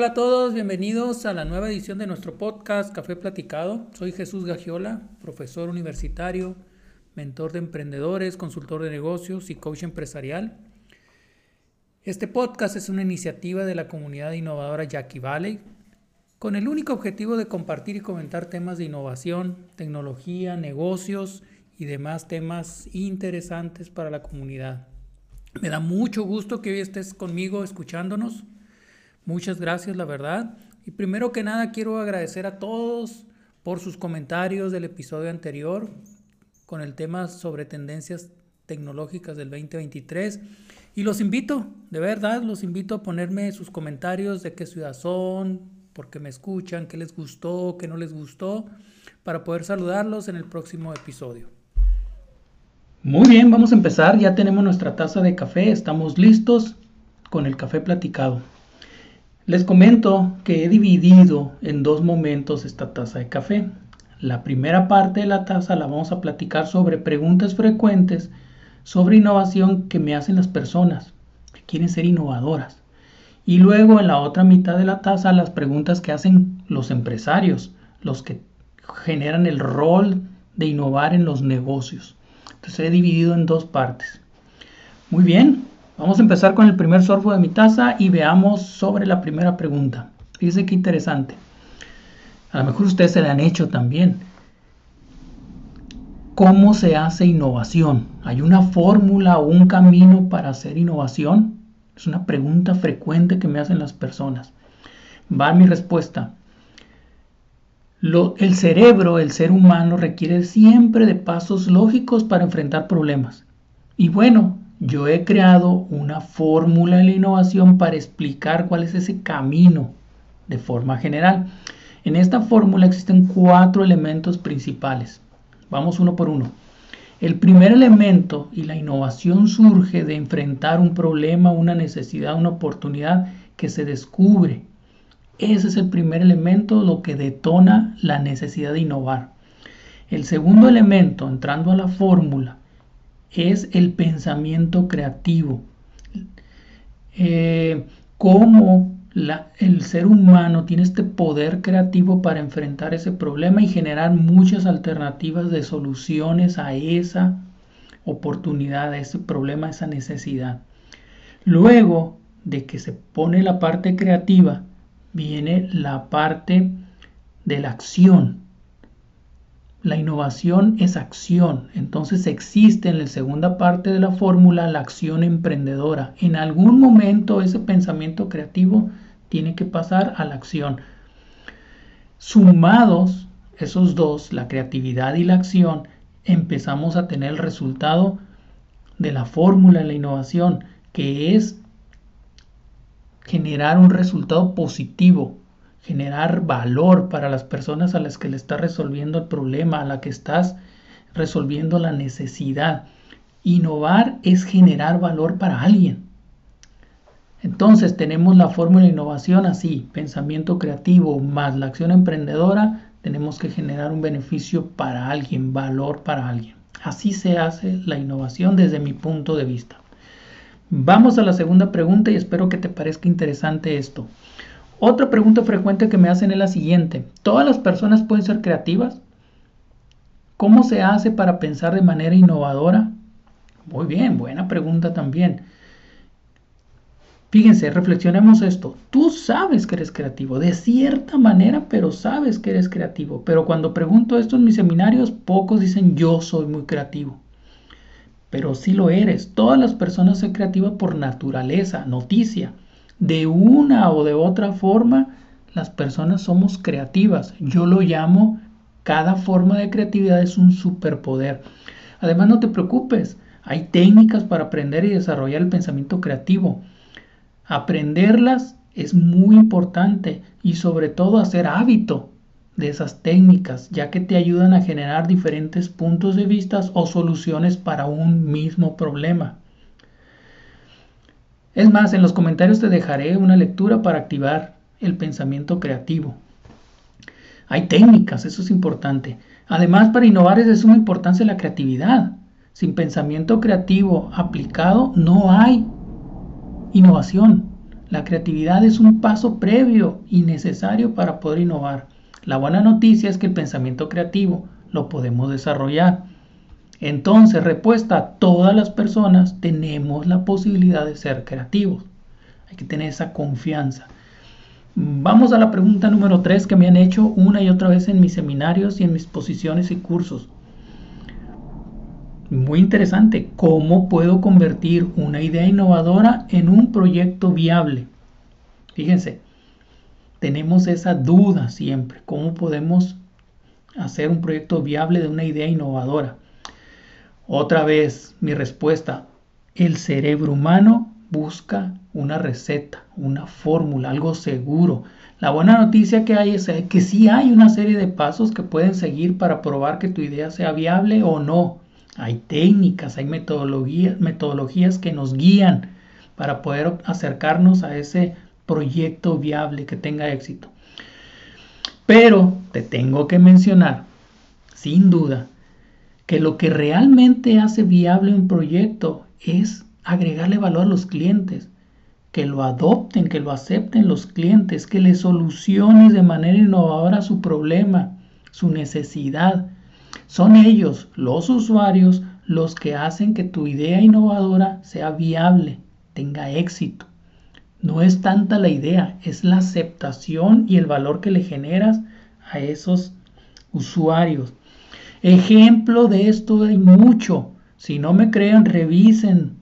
Hola, a todos, bienvenidos a la nueva edición de nuestro podcast Café Platicado. Soy Jesús Gagiola, profesor universitario, mentor de emprendedores, consultor de negocios y coach empresarial. Este podcast es una iniciativa de la comunidad innovadora Jackie Valley con el único objetivo de compartir y comentar temas de innovación, tecnología, negocios y demás temas interesantes para la comunidad. Me da mucho gusto que hoy estés conmigo escuchándonos. Muchas gracias, la verdad. Y primero que nada quiero agradecer a todos por sus comentarios del episodio anterior con el tema sobre tendencias tecnológicas del 2023. Y los invito, de verdad, los invito a ponerme sus comentarios de qué ciudad son, por qué me escuchan, qué les gustó, qué no les gustó, para poder saludarlos en el próximo episodio. Muy bien, vamos a empezar. Ya tenemos nuestra taza de café, estamos listos con el café platicado. Les comento que he dividido en dos momentos esta taza de café. La primera parte de la taza la vamos a platicar sobre preguntas frecuentes sobre innovación que me hacen las personas que quieren ser innovadoras. Y luego en la otra mitad de la taza las preguntas que hacen los empresarios, los que generan el rol de innovar en los negocios. Entonces he dividido en dos partes. Muy bien, Vamos a empezar con el primer sorbo de mi taza y veamos sobre la primera pregunta. Fíjense qué interesante. A lo mejor ustedes se la han hecho también. ¿Cómo se hace innovación? ¿Hay una fórmula o un camino para hacer innovación? Es una pregunta frecuente que me hacen las personas. Va mi respuesta. el cerebro, el ser humano, requiere siempre de pasos lógicos para enfrentar problemas. Y bueno, yo he creado una fórmula de la innovación para explicar cuál es ese camino de forma general. En esta fórmula existen cuatro elementos principales. Vamos uno por uno. El primer elemento y la innovación surge de enfrentar un problema, una necesidad, una oportunidad que se descubre. Ese es el primer elemento, lo que detona la necesidad de innovar. El segundo elemento, entrando a la fórmula, es el pensamiento creativo. Eh, cómo el ser humano tiene este poder creativo para enfrentar ese problema y generar muchas alternativas de soluciones a esa oportunidad, a ese problema, a esa necesidad. Luego de que se pone la parte creativa, viene la parte de la acción, la innovación es acción, entonces existe en la segunda parte de la fórmula la acción emprendedora. En algún momento ese pensamiento creativo tiene que pasar a la acción. Sumados esos dos, la creatividad y la acción, empezamos a tener el resultado de la fórmula de la innovación, que es generar un resultado positivo, generar valor para las personas a las que le estás resolviendo el problema, a la que estás resolviendo la necesidad. Innovar es generar valor para alguien. Entonces tenemos la fórmula de innovación así, pensamiento creativo más la acción emprendedora, tenemos que generar un beneficio para alguien, valor para alguien. Así se hace la innovación desde mi punto de vista. Vamos a la segunda pregunta y espero que te parezca interesante esto. Otra pregunta frecuente que me hacen es la siguiente. ¿Todas las personas pueden ser creativas? ¿Cómo se hace para pensar de manera innovadora? Muy bien, buena pregunta también. Fíjense, reflexionemos esto. Tú sabes que eres creativo, de cierta manera, pero sabes que eres creativo. Pero cuando pregunto esto en mis seminarios, pocos dicen yo soy muy creativo. Pero sí lo eres. Todas las personas son creativas por naturaleza, noticia de una o de otra forma, las personas somos creativas. Yo lo llamo, cada forma de creatividad es un superpoder. Además, no te preocupes, hay técnicas para aprender y desarrollar el pensamiento creativo. Aprenderlas es muy importante y sobre todo hacer hábito de esas técnicas, ya que te ayudan a generar diferentes puntos de vista o soluciones para un mismo problema. Es más, en los comentarios te dejaré una lectura para activar el pensamiento creativo. Hay técnicas, eso es importante. Además, para innovar es de suma importancia la creatividad. Sin pensamiento creativo aplicado no hay innovación. La creatividad es un paso previo y necesario para poder innovar. La buena noticia es que el pensamiento creativo lo podemos desarrollar. Entonces, respuesta, todas las personas tenemos la posibilidad de ser creativos. Hay que tener esa confianza. Vamos a la pregunta número 3 que me han hecho una y otra vez en mis seminarios y en mis posiciones y cursos. Muy interesante, ¿cómo puedo convertir una idea innovadora en un proyecto viable? Fíjense, tenemos esa duda siempre, ¿cómo podemos hacer un proyecto viable de una idea innovadora? Otra vez, mi respuesta, el cerebro humano busca una receta, una fórmula, algo seguro. La buena noticia que hay es que sí hay una serie de pasos que pueden seguir para probar que tu idea sea viable o no. Hay técnicas, hay metodologías, metodologías que nos guían para poder acercarnos a ese proyecto viable que tenga éxito. Pero te tengo que mencionar, sin duda, que lo que realmente hace viable un proyecto es agregarle valor a los clientes, que lo adopten, que lo acepten los clientes, que le soluciones de manera innovadora su problema, su necesidad, son ellos, los usuarios, los que hacen que tu idea innovadora sea viable, tenga éxito. No es tanta la idea, es la aceptación y el valor que le generas a esos usuarios. Ejemplo de esto hay mucho. Si no me creen, revisen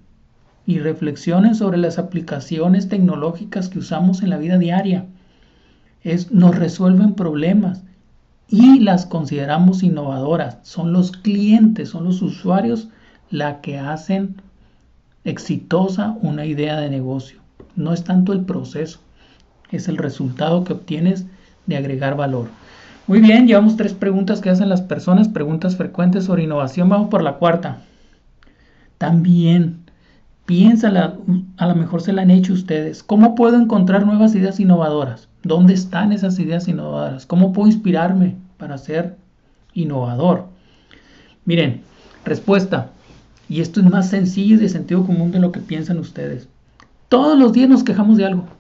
y reflexionen sobre las aplicaciones tecnológicas que usamos en la vida diaria. Es, nos resuelven problemas y las consideramos innovadoras. Son los clientes, son los usuarios la que hacen exitosa una idea de negocio. No es tanto el proceso, es el resultado que obtienes de agregar valor. Muy bien, llevamos tres preguntas que hacen las personas, preguntas frecuentes sobre innovación. Vamos por la cuarta. También, piénsala, a lo mejor se la han hecho ustedes. ¿Cómo puedo encontrar nuevas ideas innovadoras? ¿Dónde están esas ideas innovadoras? ¿Cómo puedo inspirarme para ser innovador? Miren, respuesta. Y esto es más sencillo y de sentido común de lo que piensan ustedes. Todos los días nos quejamos de algo.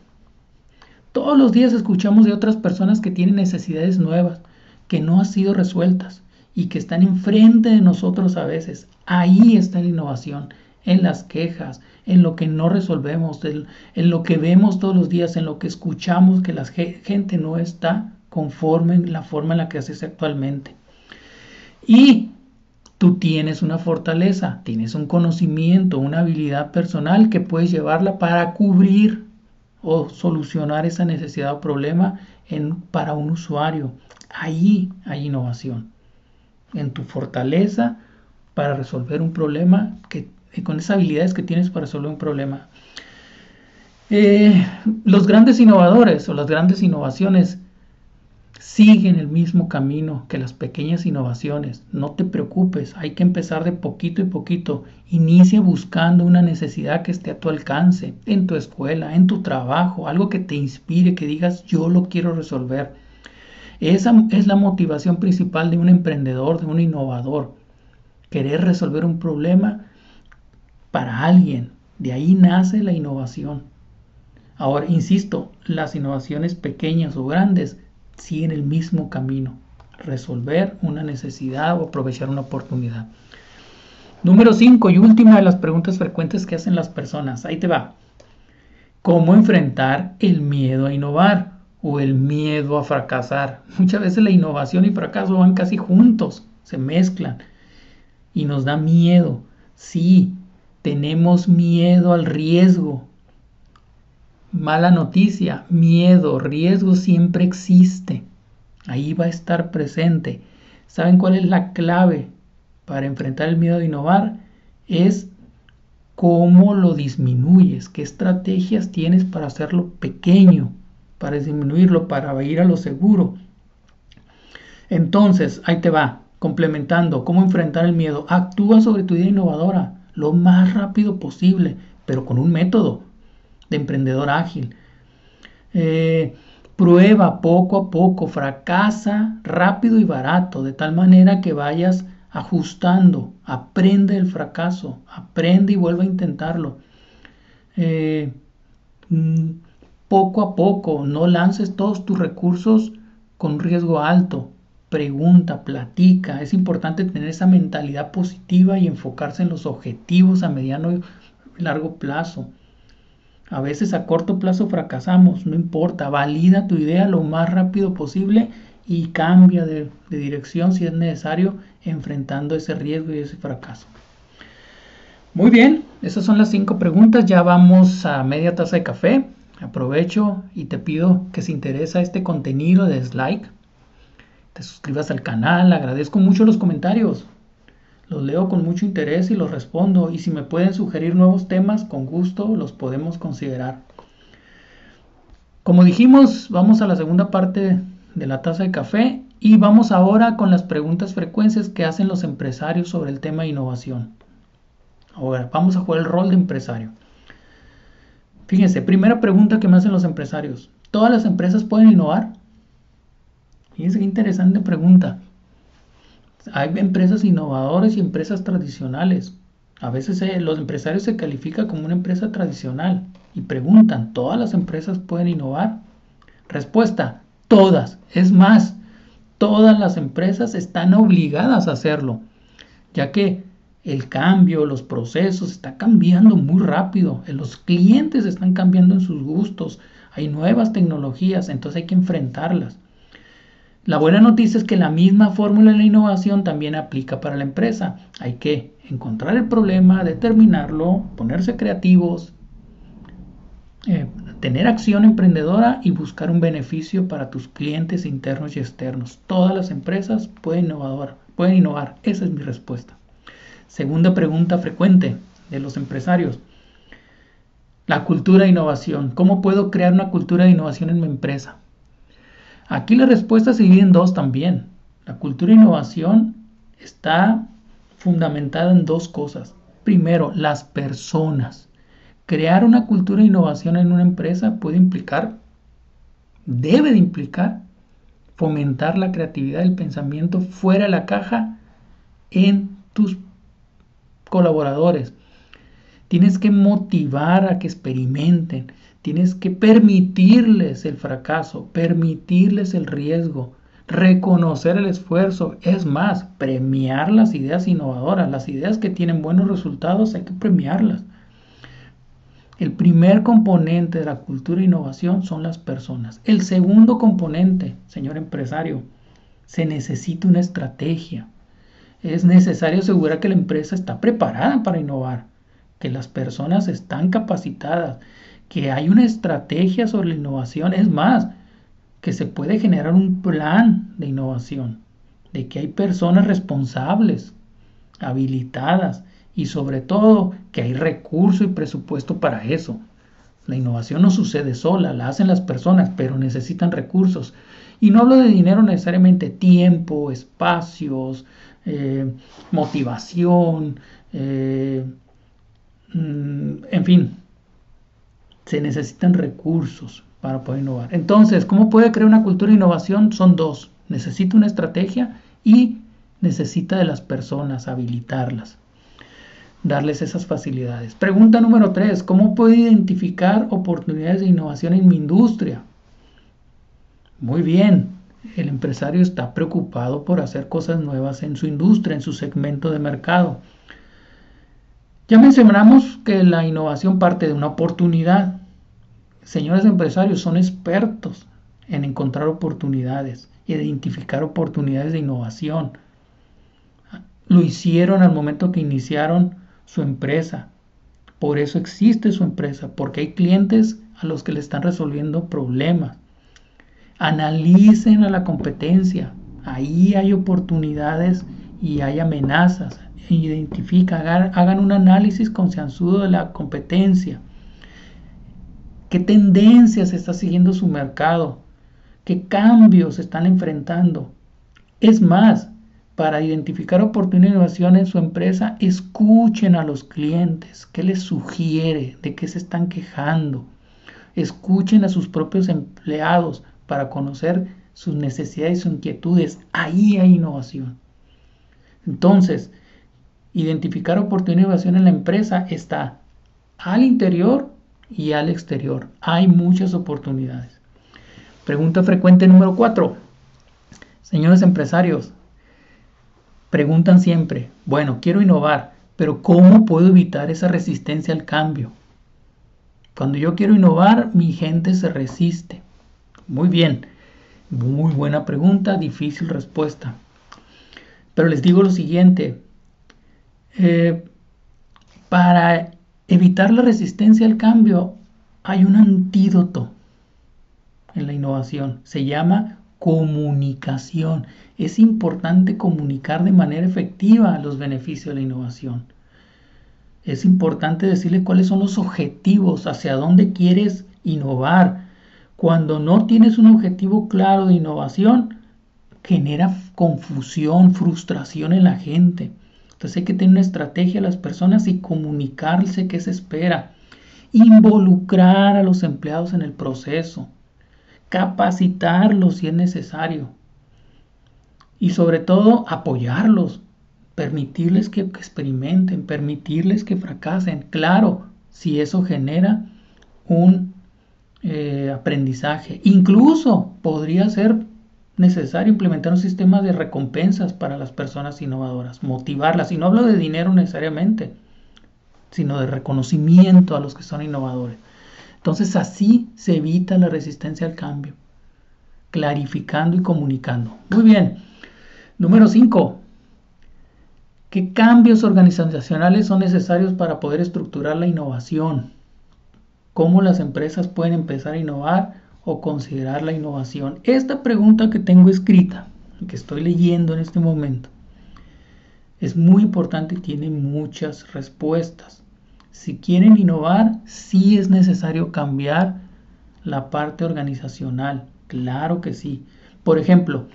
Todos los días escuchamos de otras personas que tienen necesidades nuevas, que no han sido resueltas y que están enfrente de nosotros a veces. Ahí está la innovación, en las quejas, en lo que no resolvemos, en lo que vemos todos los días, en lo que escuchamos que la gente no está conforme en la forma en la que haces actualmente. Y tú tienes una fortaleza, tienes un conocimiento, una habilidad personal que puedes llevarla para cubrir solucionar esa necesidad o problema en, para un usuario. Ahí hay innovación. En tu fortaleza para resolver un problema que con esas habilidades que tienes para resolver un problema. Eh, los grandes innovadores o las grandes innovaciones siguen el mismo camino que las pequeñas innovaciones. No te preocupes, hay que empezar de poquito y poquito. Inicia buscando una necesidad que esté a tu alcance, en tu escuela, en tu trabajo, algo que te inspire, que digas yo lo quiero resolver. Esa es la motivación principal de un emprendedor, de un innovador. Querer resolver un problema para alguien. De ahí nace la innovación. Ahora, insisto, las innovaciones pequeñas o grandes siguen el mismo camino. Resolver una necesidad o aprovechar una oportunidad. Número 5 y última de las preguntas frecuentes que hacen las personas. Ahí te va. ¿Cómo enfrentar el miedo a innovar o el miedo a fracasar? Muchas veces la innovación y fracaso van casi juntos, se mezclan y nos da miedo. Sí, tenemos miedo al riesgo. Mala noticia, miedo, riesgo siempre existe. Ahí va a estar presente. ¿Saben cuál es la clave para enfrentar el miedo de innovar? Es cómo lo disminuyes, qué estrategias tienes para hacerlo pequeño, para disminuirlo, para ir a lo seguro. Entonces, ahí te va, complementando, cómo enfrentar el miedo. Actúa sobre tu idea innovadora lo más rápido posible, pero con un método de emprendedor ágil. Eh, prueba poco a poco, fracasa rápido y barato, de tal manera que vayas ajustando, aprende el fracaso, aprende y vuelve a intentarlo. Eh, mm, poco a poco, no lances todos tus recursos con riesgo alto. Pregunta, platica. Es importante tener esa mentalidad positiva y enfocarse en los objetivos a mediano y largo plazo. A veces a corto plazo fracasamos, no importa, valida tu idea lo más rápido posible y cambia de, dirección si es necesario, enfrentando ese riesgo y ese fracaso. Muy bien, esas son las cinco preguntas. Ya vamos a media taza de café. Aprovecho y te pido que si interesa este contenido, like, te suscribas al canal. Agradezco mucho los comentarios. Los leo con mucho interés y los respondo. Y si me pueden sugerir nuevos temas, con gusto los podemos considerar. Como dijimos, vamos a la segunda parte de la taza de café y vamos ahora con las preguntas frecuentes que hacen los empresarios sobre el tema de innovación. Ahora, vamos a jugar el rol de empresario. Fíjense, primera pregunta que me hacen los empresarios. ¿Todas las empresas pueden innovar? Fíjense qué interesante pregunta. Hay empresas innovadoras y empresas tradicionales. A veces eh, los empresarios se califican como una empresa tradicional y preguntan, ¿todas las empresas pueden innovar? Respuesta, Todas. Es más, todas las empresas están obligadas a hacerlo, ya que el cambio, los procesos, está cambiando muy rápido. Los clientes están cambiando en sus gustos. Hay nuevas tecnologías, entonces hay que enfrentarlas. La buena noticia es que la misma fórmula de la innovación también aplica para la empresa. Hay que encontrar el problema, determinarlo, ponerse creativos, eh, tener acción emprendedora y buscar un beneficio para tus clientes internos y externos. Todas las empresas pueden innovar, pueden innovar. Esa es mi respuesta. Segunda pregunta frecuente de los empresarios. La cultura de innovación. ¿Cómo puedo crear una cultura de innovación en mi empresa? Aquí la respuesta se divide en dos también. La cultura de innovación está fundamentada en dos cosas. Primero, las personas. Crear una cultura de innovación en una empresa puede implicar, debe de implicar, fomentar la creatividad del pensamiento fuera de la caja en tus colaboradores. Tienes que motivar a que experimenten, tienes que permitirles el fracaso, permitirles el riesgo, reconocer el esfuerzo, es más, premiar las ideas innovadoras, las ideas que tienen buenos resultados hay que premiarlas. El primer componente de la cultura de innovación son las personas. El segundo componente, señor empresario, se necesita una estrategia. Es necesario asegurar que la empresa está preparada para innovar, que las personas están capacitadas, que hay una estrategia sobre la innovación. Es más, que se puede generar un plan de innovación, de que hay personas responsables, habilitadas, y sobre todo que hay recurso y presupuesto para eso. La innovación no sucede sola, la hacen las personas, pero necesitan recursos. Y no hablo de dinero necesariamente, tiempo, espacios, eh, motivación, eh, mm, en fin, se necesitan recursos para poder innovar. Entonces, ¿cómo puede crear una cultura de innovación? Son dos. Necesita una estrategia y necesita de las personas, habilitarlas darles esas facilidades. Pregunta número 3. ¿Cómo puedo identificar oportunidades de innovación en mi industria? Muy bien, el empresario está preocupado por hacer cosas nuevas en su industria, en su segmento de mercado. Ya mencionamos que la innovación parte de una oportunidad. Señores empresarios son expertos en encontrar oportunidades, identificar oportunidades de innovación. Lo hicieron al momento que iniciaron su empresa. Por eso existe su empresa, porque hay clientes a los que le están resolviendo problemas. Analicen a la competencia. Ahí hay oportunidades y hay amenazas. Identifican, hagan, un análisis concienzudo de la competencia. ¿Qué tendencias está siguiendo su mercado? ¿Qué cambios están enfrentando? Es más, para identificar oportunidades de innovación en su empresa, escuchen a los clientes, qué les sugiere, de qué se están quejando. Escuchen a sus propios empleados para conocer sus necesidades y sus inquietudes. Ahí hay innovación. Entonces, identificar oportunidades de innovación en la empresa está al interior y al exterior. Hay muchas oportunidades. Pregunta frecuente número 4. Señores empresarios, preguntan siempre, bueno, quiero innovar, pero ¿cómo puedo evitar esa resistencia al cambio? Cuando yo quiero innovar, mi gente se resiste. Muy bien, muy buena pregunta, difícil respuesta. Pero les digo lo siguiente, eh, para evitar la resistencia al cambio hay un antídoto en la innovación, se llama comunicación. Es importante comunicar de manera efectiva los beneficios de la innovación. Es importante decirle cuáles son los objetivos, hacia dónde quieres innovar. Cuando no tienes un objetivo claro de innovación, genera confusión, frustración en la gente. Entonces hay que tener una estrategia a las personas y comunicarse qué se espera. Involucrar a los empleados en el proceso capacitarlos si es necesario y sobre todo apoyarlos, permitirles que experimenten, permitirles que fracasen. Claro, si eso genera un eh, aprendizaje. Incluso podría ser necesario implementar un sistema de recompensas para las personas innovadoras, motivarlas. Y no hablo de dinero necesariamente, sino de reconocimiento a los que son innovadores. Entonces así se evita la resistencia al cambio, clarificando y comunicando. Muy bien. Número 5. ¿Qué cambios organizacionales son necesarios para poder estructurar la innovación? ¿Cómo las empresas pueden empezar a innovar o considerar la innovación? Esta pregunta que tengo escrita, que estoy leyendo en este momento, es muy importante y tiene muchas respuestas. Si quieren innovar, sí es necesario cambiar la parte organizacional. Claro que sí. Por ejemplo,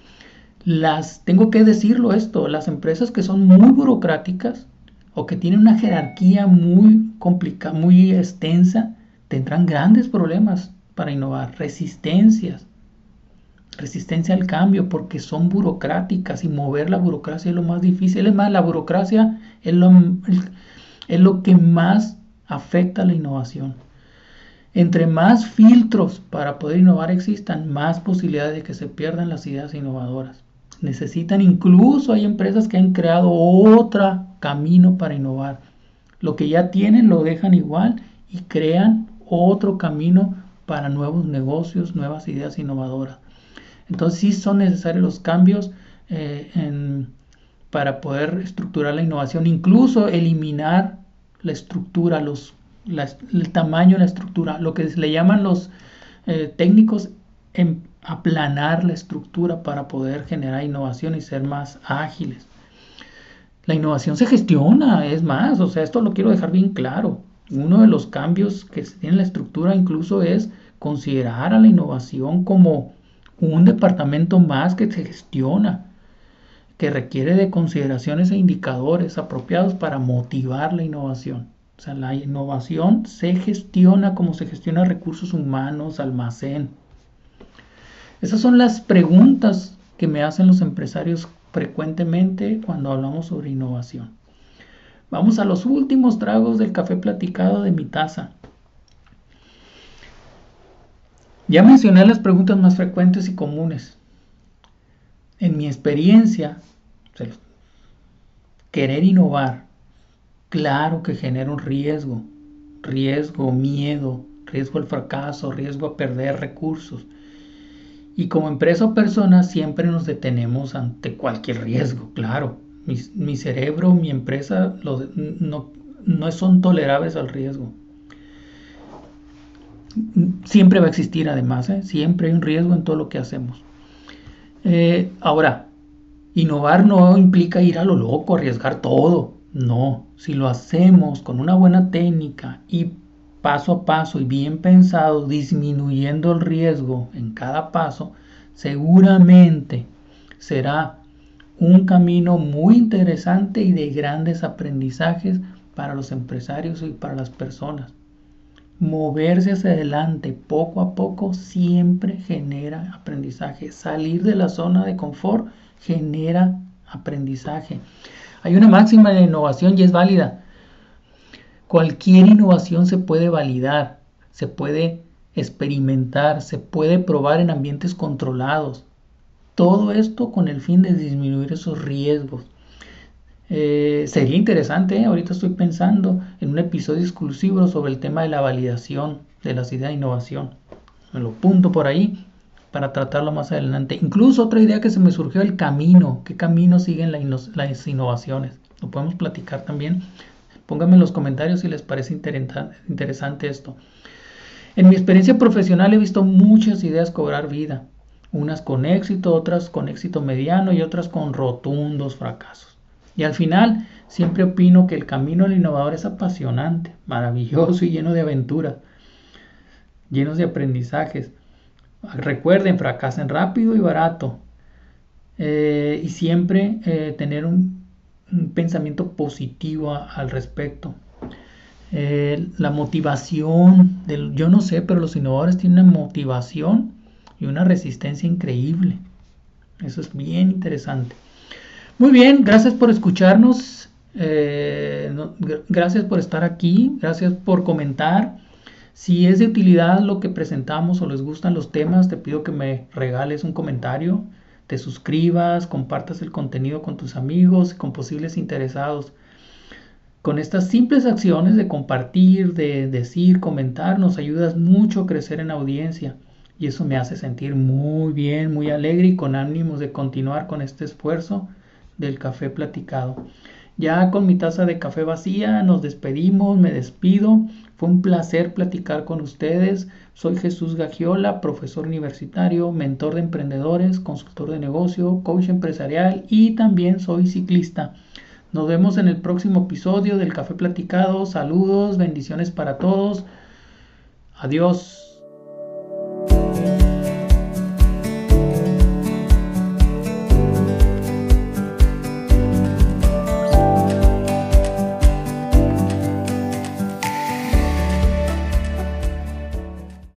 las, tengo que decirlo esto, las empresas que son muy burocráticas o que tienen una jerarquía muy complicada, muy extensa, tendrán grandes problemas para innovar, resistencias, resistencia al cambio, porque son burocráticas y mover la burocracia es lo más difícil. Es más, la burocracia es lo, es lo que más afecta a la innovación. Entre más filtros para poder innovar existan, más posibilidades de que se pierdan las ideas innovadoras. Necesitan incluso, hay empresas que han creado otro camino para innovar. Lo que ya tienen lo dejan igual y crean otro camino para nuevos negocios, nuevas ideas innovadoras. Entonces sí son necesarios los cambios eh, para poder estructurar la innovación, incluso eliminar la estructura, los, el tamaño de la estructura, lo que le llaman los eh, técnicos aplanar la estructura para poder generar innovación y ser más ágiles. La innovación se gestiona, es más, o sea, esto lo quiero dejar bien claro. Uno de los cambios que se tiene en la estructura incluso es considerar a la innovación como un departamento más que se gestiona que requiere de consideraciones e indicadores apropiados para motivar la innovación. O sea, la innovación se gestiona como se gestiona recursos humanos, almacén. Esas son las preguntas que me hacen los empresarios frecuentemente cuando hablamos sobre innovación. Vamos a los últimos tragos del café platicado de mi taza. Ya mencioné las preguntas más frecuentes y comunes en mi experiencia, querer innovar, claro que genera un riesgo, riesgo, miedo, riesgo al fracaso, riesgo a perder recursos. Y como empresa o persona siempre nos detenemos ante cualquier riesgo, claro. Mi, cerebro, mi empresa no, no son tolerables al riesgo. Siempre va a existir además, ¿eh? siempre hay un riesgo en todo lo que hacemos. Eh, ahora, innovar no implica ir a lo loco, arriesgar todo. No, si lo hacemos con una buena técnica y paso a paso y bien pensado, disminuyendo el riesgo en cada paso, seguramente será un camino muy interesante y de grandes aprendizajes para los empresarios y para las personas moverse hacia adelante poco a poco siempre genera aprendizaje. Salir de la zona de confort genera aprendizaje. Hay una máxima de innovación y es válida. Cualquier innovación se puede validar. se puede experimentar, se puede probar en ambientes controlados. Todo esto con el fin de disminuir esos riesgos. Eh, sería interesante, ¿eh? ahorita estoy pensando en un episodio exclusivo sobre el tema de la validación de las ideas de innovación. Me lo punto por ahí para tratarlo más adelante. Incluso otra idea que se me surgió, el camino. ¿Qué camino siguen las innovaciones? Lo podemos platicar también. Pónganme en los comentarios si les parece interesante esto. En mi experiencia profesional he visto muchas ideas cobrar vida. Unas con éxito, otras con éxito mediano y otras con rotundos fracasos. Y al final, siempre opino que el camino del innovador es apasionante, maravilloso y lleno de aventuras, llenos de aprendizajes. Recuerden, fracasen rápido y barato. Eh, y siempre eh, tener un, pensamiento positivo al respecto. Eh, la motivación, del, yo no sé, pero los innovadores tienen una motivación y una resistencia increíble. Eso es bien interesante. Muy bien, gracias por escucharnos. Eh, gracias por estar aquí. Gracias por comentar. Si es de utilidad lo que presentamos o les gustan los temas, te pido que me regales un comentario, te suscribas, compartas el contenido con tus amigos, con posibles interesados. Con estas simples acciones de compartir, de decir, comentar, nos ayudas mucho a crecer en audiencia y eso me hace sentir muy bien, muy alegre y con ánimos de continuar con este esfuerzo del café platicado. Ya con mi taza de café vacía nos despedimos, me despido. Fue un placer platicar con ustedes. Soy Jesús Gagiola, profesor universitario, mentor de emprendedores, consultor de negocio, coach empresarial y también soy ciclista. Nos vemos en el próximo episodio del Café Platicado. Saludos, bendiciones para todos. Adiós.